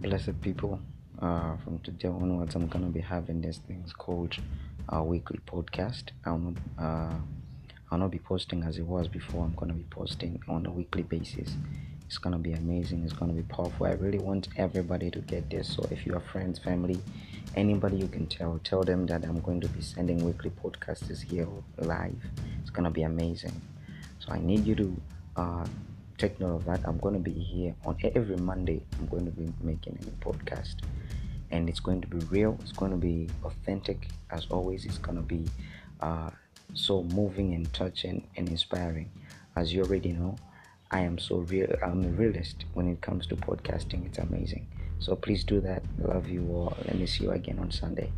blessed people. Uh, from today onwards, I'm gonna be having these things called a weekly podcast. I'll not, uh, I'll not be posting as it was before. I'm gonna be posting on a weekly basis. It's gonna be amazing. It's gonna be powerful. I really want everybody to get this. So if you have friends, family, anybody you can tell, tell them that I'm going to be sending weekly podcasts here live. It's gonna be amazing. So I need you to uh, take note of that. I'm going to be here on every Monday. I'm going to be making a podcast, and it's going to be real. It's going to be authentic, as always. It's going to be uh, so moving and touching and inspiring. As you already know, I am so real. I'm a realist when it comes to podcasting. It's amazing. So please do that. Love you all. Let me see you again on Sunday.